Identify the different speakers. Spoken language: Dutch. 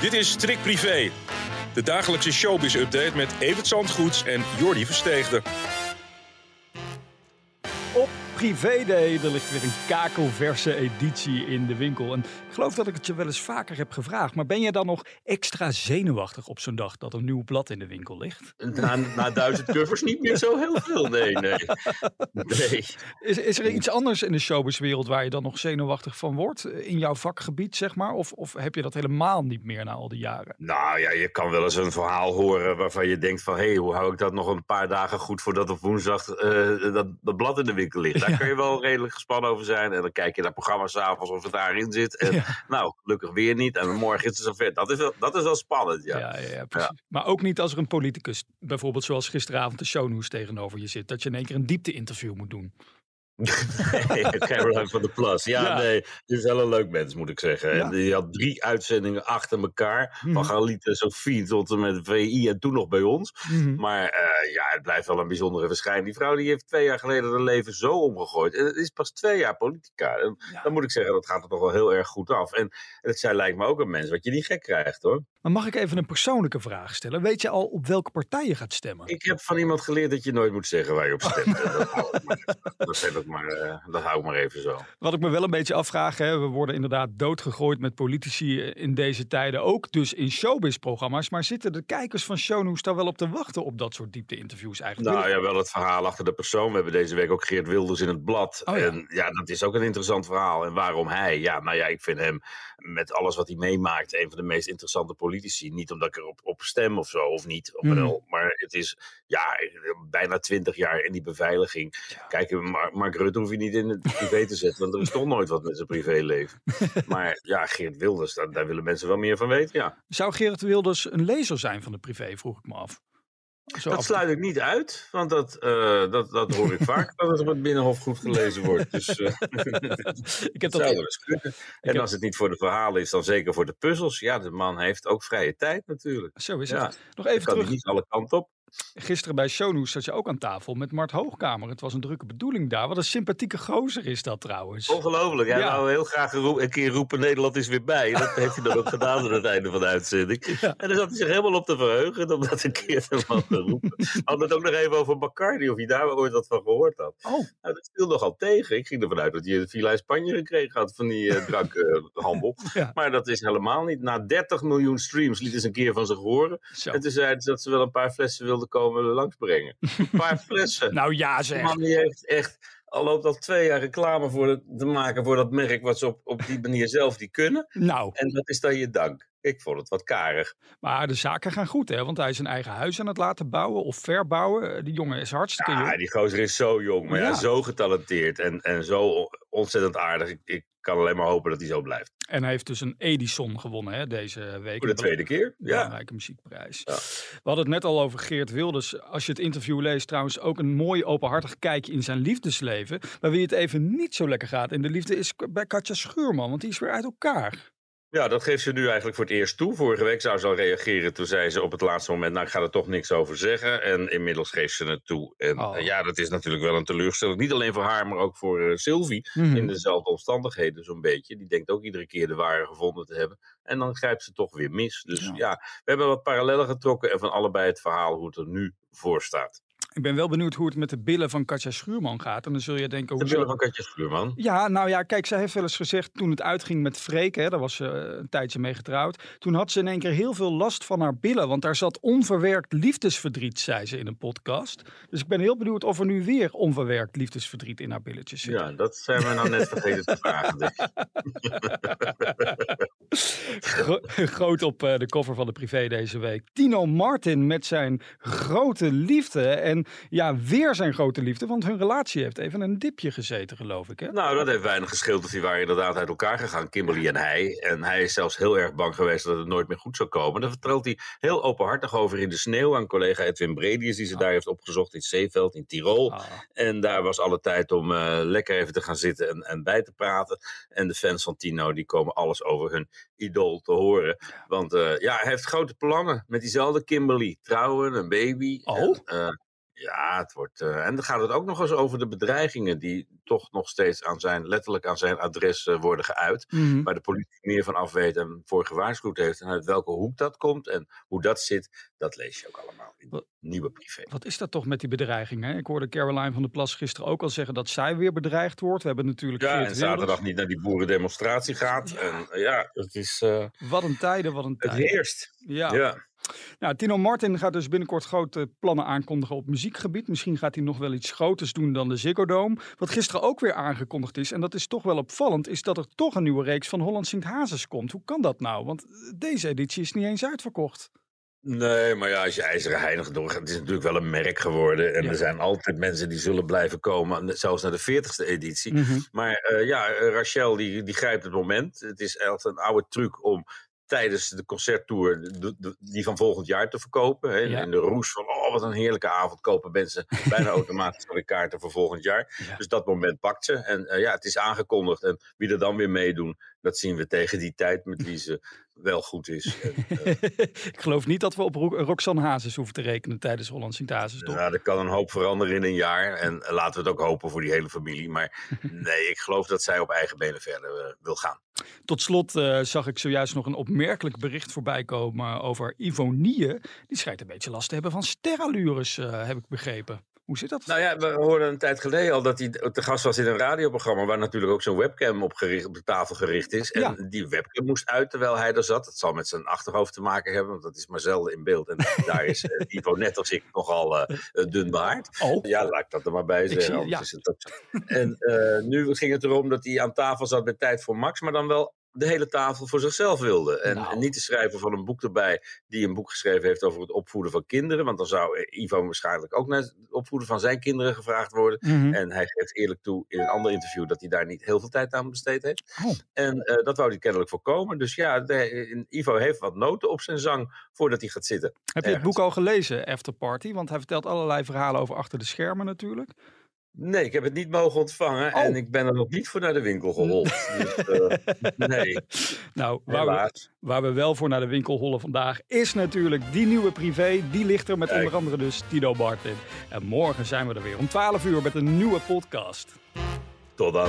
Speaker 1: Dit is Trick Privé. De dagelijkse showbiz-update met Evert Zandgoeds en Jordi Versteegde.
Speaker 2: Privé Day, er ligt weer een kakelverse editie in de winkel. En ik geloof dat ik het je wel eens vaker heb gevraagd. Maar ben je dan nog extra zenuwachtig op zo'n dag dat een nieuw blad in de winkel ligt?
Speaker 3: Na, na duizend covers niet meer zo heel veel, nee, nee. nee.
Speaker 2: Is, is er iets anders in de showbizwereld waar je dan nog zenuwachtig van wordt? In jouw vakgebied, zeg maar? Of, of heb je dat helemaal niet meer na al die jaren?
Speaker 3: Nou ja, je kan wel eens een verhaal horen waarvan je denkt van... hé, hey, hoe hou ik dat nog een paar dagen goed voordat op woensdag uh, dat, dat blad in de winkel ligt? Daar kun je wel redelijk gespannen over zijn. En dan kijk je naar programma's avonds of het daarin zit. En ja. nou, gelukkig weer niet. En morgen is het zover. Dat is wel, dat is wel spannend, ja.
Speaker 2: Ja, ja, precies. Maar ook niet als er een politicus, bijvoorbeeld zoals gisteravond de shownews tegenover je zit. Dat je in één keer een diepte-interview moet doen.
Speaker 3: Caroline van der Plas. Ja, ja, nee, dit is wel een leuk mens, moet ik zeggen. Ja. Die had drie uitzendingen achter elkaar. Mm. Van Galita Sofie tot en met VI en toen nog bij ons. Mm. Maar uh, ja, het blijft wel een bijzondere verschijning. Die vrouw die heeft twee jaar geleden haar leven zo omgegooid. En het is pas twee jaar politica. En ja. dan moet ik zeggen, dat gaat er toch wel heel erg goed af. En, en het zij lijkt me ook een mens wat je niet gek krijgt, hoor.
Speaker 2: Maar mag ik even een persoonlijke vraag stellen? Weet je al op welke partij je gaat stemmen?
Speaker 3: Ik heb van iemand geleerd dat je nooit moet zeggen waar je op stemt. dat, dat, maar, uh, dat hou ik maar even zo.
Speaker 2: Wat ik me wel een beetje afvraag, hè, we worden inderdaad doodgegooid met politici in deze tijden, ook dus in showbiz-programma's. Maar zitten de kijkers van Shownews daar wel op te wachten op dat soort diepte-interviews eigenlijk?
Speaker 3: Nou ja, wel het verhaal achter de persoon. We hebben deze week ook Geert Wilders in het blad.
Speaker 2: Oh, ja.
Speaker 3: En ja, dat is ook een interessant verhaal. En waarom hij? Ja, nou ja, ik vind hem met alles wat hij meemaakt een van de meest interessante politici. Niet omdat ik erop op stem of zo, of niet. Of mm. Maar het is ja, bijna twintig jaar in die beveiliging. Ja. Kijk, Mark, Mark Rutte hoef je niet in het privé te zetten, want er is toch nooit wat met zijn privéleven. maar ja, Geert Wilders, daar, daar, willen mensen wel meer van weten, ja.
Speaker 2: Zou Geert Wilders een lezer zijn van de privé, vroeg ik me af.
Speaker 3: Zo dat sluit ik niet uit, want dat, uh, dat, dat hoor ik vaak, dat het op het Binnenhof goed gelezen wordt. Dus, uh,
Speaker 2: ik heb dat
Speaker 3: zou wel eens kunnen. En heb... als het niet voor de verhalen is, dan zeker voor de puzzels. Ja, de man heeft ook vrije tijd natuurlijk.
Speaker 2: Zo is het.
Speaker 3: Ja.
Speaker 2: Nog even
Speaker 3: kan
Speaker 2: terug.
Speaker 3: niet alle kanten op.
Speaker 2: Gisteren bij Shownews zat je ook aan tafel met Mart Hoogkamer. Het was een drukke bedoeling daar. Wat een sympathieke gozer is dat trouwens.
Speaker 3: Ongelooflijk. Hij ja. wou heel graag een keer roepen Nederland is weer bij. Dat heeft hij dan ook gedaan aan het einde van de uitzending. Ja. En dan zat hij zich helemaal op te verheugen om dat een keer te mogen roepen. We hadden het ook nog even over Bacardi, of hij daar ooit wat van gehoord had.
Speaker 2: Oh.
Speaker 3: Nou, dat viel nogal tegen. Ik ging ervan uit dat hij een Villa Spanje gekregen had van die uh, drankhandel. Uh, ja. Maar dat is helemaal niet. Na 30 miljoen streams liet ze een keer van zich horen.
Speaker 2: Zo.
Speaker 3: En toen zeiden ze dat ze wel een paar flessen wilden komen langsbrengen. Een paar flessen.
Speaker 2: nou ja zeg.
Speaker 3: Man die heeft echt, al loopt al twee jaar reclame voor de, te maken voor dat merk wat ze op, op die manier zelf die kunnen.
Speaker 2: Nou.
Speaker 3: En dat is dan je dank. Ik vond het wat karig.
Speaker 2: Maar de zaken gaan goed, hè? Want hij is zijn eigen huis aan het laten bouwen of verbouwen. Die jongen is hartstikke
Speaker 3: ja,
Speaker 2: jong.
Speaker 3: die gozer is zo jong, maar ja, ja zo getalenteerd en, en zo ontzettend aardig. Ik, ik kan alleen maar hopen dat hij zo blijft.
Speaker 2: En hij heeft dus een Edison gewonnen hè, deze week.
Speaker 3: Voor de tweede keer, ja.
Speaker 2: Belangrijke muziekprijs. Ja. We hadden het net al over Geert Wilders. Als je het interview leest, trouwens ook een mooi openhartig kijkje in zijn liefdesleven. Maar wie het even niet zo lekker gaat in de liefde is bij Katja Schuurman, want die is weer uit elkaar.
Speaker 3: Ja, dat geeft ze nu eigenlijk voor het eerst toe. Vorige week zou ze al reageren. Toen zei ze op het laatste moment, nou ik ga er toch niks over zeggen. En inmiddels geeft ze het toe. En
Speaker 2: Oh.
Speaker 3: uh, ja, dat is natuurlijk wel een teleurstelling. Niet alleen voor haar, maar ook voor uh, Sylvie.
Speaker 2: Mhm.
Speaker 3: In dezelfde omstandigheden zo'n beetje. Die denkt ook iedere keer de ware gevonden te hebben. En dan grijpt ze toch weer mis. Dus
Speaker 2: Ja.
Speaker 3: ja, we hebben wat parallellen getrokken. En van allebei het verhaal hoe het er nu voor staat.
Speaker 2: Ik ben wel benieuwd hoe het met de billen van Katja Schuurman gaat. En dan zul je denken...
Speaker 3: De billen van Katja Schuurman.
Speaker 2: Ja, nou ja, kijk, zij heeft wel eens gezegd toen het uitging met Freek, hè, daar was ze eh, een tijdje mee getrouwd. Toen had ze in één keer heel veel last van haar billen, want daar zat onverwerkt liefdesverdriet, zei ze in een podcast. Dus ik ben heel benieuwd of er nu weer onverwerkt liefdesverdriet in haar billetjes zit.
Speaker 3: Ja, dat zijn we nou net vergeten te vragen. Dus.
Speaker 2: Gro- groot op eh, de cover van de privé deze week. Tino Martin met zijn grote liefde. En ja, weer zijn grote liefde, want hun relatie heeft even een dipje gezeten, geloof ik. Hè?
Speaker 3: Nou, dat heeft weinig gescheeld of die waren inderdaad uit elkaar gegaan, Kimberly en hij. En hij is zelfs heel erg bang geweest dat het nooit meer goed zou komen. Daar vertelt hij heel openhartig over in de sneeuw aan collega Edwin Bredius, die ze daar heeft opgezocht in Zeeveld in Tirol.
Speaker 2: Ah.
Speaker 3: En daar was alle tijd om eh, lekker even te gaan zitten en, en bij te praten. En de fans van Tino, die komen alles over hun idool te horen. Want eh, ja, hij heeft grote plannen met diezelfde Kimberly. Trouwen, een baby.
Speaker 2: Oh.
Speaker 3: En, eh, Ja, het wordt. Uh, en dan gaat het ook nog eens over de bedreigingen die toch nog steeds aan zijn, letterlijk aan zijn adres uh, worden geuit.
Speaker 2: Mhm.
Speaker 3: Waar de politie meer van af weet en voor gewaarschuwd heeft. En uit welke hoek dat komt en hoe dat zit, dat lees je ook allemaal in
Speaker 2: Wat-
Speaker 3: nieuwe privé.
Speaker 2: Wat is dat toch met die bedreigingen? Ik hoorde Caroline van der Plas gisteren ook al zeggen dat zij weer bedreigd wordt. We hebben natuurlijk
Speaker 3: Ja,
Speaker 2: Geert
Speaker 3: en zaterdag
Speaker 2: Wilders.
Speaker 3: niet naar die boerendemonstratie gaat.
Speaker 2: Ja.
Speaker 3: En uh, ja, het is.
Speaker 2: Wat een tijden, wat een
Speaker 3: het
Speaker 2: tijden.
Speaker 3: heerst.
Speaker 2: Ja.
Speaker 3: Ja.
Speaker 2: Nou, Tino Martin gaat dus binnenkort grote plannen aankondigen op muziekgebied. Misschien gaat hij nog wel iets groters doen dan de Ziggo Dome. Wat gisteren ook weer aangekondigd is, en dat is toch wel opvallend, is dat er toch een nieuwe reeks van Holland Sint Hazes komt. Hoe kan dat nou? Want deze editie is niet eens uitverkocht.
Speaker 3: Nee, maar ja, als je IJzeren Heinig doorgaat, het is natuurlijk wel een merk geworden. En
Speaker 2: Ja.
Speaker 3: er zijn altijd mensen die zullen blijven komen, zelfs naar de 40ste editie.
Speaker 2: Mhm.
Speaker 3: Maar uh, ja, Rachel die, die grijpt het moment. Het is echt een oude truc om tijdens de concerttour de, de, die van volgend jaar te verkopen. Hè?
Speaker 2: Ja.
Speaker 3: In de roes van, oh wat een heerlijke avond, kopen mensen bijna automatisch weer kaarten voor volgend jaar.
Speaker 2: Ja.
Speaker 3: Dus dat moment pakt ze. En uh, ja, het is aangekondigd. En wie er dan weer meedoen, dat zien we tegen die tijd met wie ze wel goed is. En, uh,
Speaker 2: Ik geloof niet dat we op Ro Roxanne Hazes hoeven te rekenen tijdens Holland Sint Hazes, toch?
Speaker 3: Nou, er kan een hoop veranderen in een jaar. En laten we het ook hopen voor die hele familie. Maar nee, ik geloof dat zij op eigen benen verder uh, wil gaan.
Speaker 2: Tot slot uh, zag ik zojuist nog een opmerkelijk bericht voorbij komen over Ivonie. Die schijnt een beetje last te hebben van sterallures, uh, heb ik begrepen. Hoe zit dat?
Speaker 3: Nou ja, we hoorden een tijd geleden al dat hij te gast was in een radioprogramma waar natuurlijk ook zo'n webcam op, gericht, op de tafel gericht is. En
Speaker 2: Ja.
Speaker 3: die webcam moest uit terwijl hij er zat. Dat zal met zijn achterhoofd te maken hebben, want dat is maar zelden in beeld. En daar is uh, Ivo net als ik nogal uh, dun behaard.
Speaker 2: Oh.
Speaker 3: Ja, laat ik dat er maar bij zeggen.
Speaker 2: zie- ja.
Speaker 3: En uh, nu ging het erom dat hij aan tafel zat met tijd voor Max, maar dan wel de hele tafel voor zichzelf wilde. En,
Speaker 2: Nou.
Speaker 3: en niet de schrijver van een boek erbij die een boek geschreven heeft over het opvoeden van kinderen. Want dan zou Ivo waarschijnlijk ook naar het opvoeden van zijn kinderen gevraagd worden.
Speaker 2: Mhm.
Speaker 3: En hij geeft eerlijk toe in een ander interview dat hij daar niet heel veel tijd aan besteed heeft.
Speaker 2: Oh.
Speaker 3: En uh, dat wou hij kennelijk voorkomen. Dus ja, de, Ivo heeft wat noten op zijn zang voordat hij gaat zitten.
Speaker 2: Heb je het
Speaker 3: ergens.
Speaker 2: boek al gelezen, After Party? Want hij vertelt allerlei verhalen over achter de schermen natuurlijk.
Speaker 3: Nee, ik heb het niet mogen ontvangen
Speaker 2: Oh.
Speaker 3: en ik ben er nog niet voor naar de winkel geholpen. dus, uh, nee,
Speaker 2: Nou, waar we, waar we wel voor naar de winkel hollen vandaag is natuurlijk die nieuwe privé. Die ligt er met
Speaker 3: Kijk.
Speaker 2: onder andere dus Tino Bartin. En morgen zijn we er weer om 12 uur met een nieuwe podcast.
Speaker 3: Tot dan.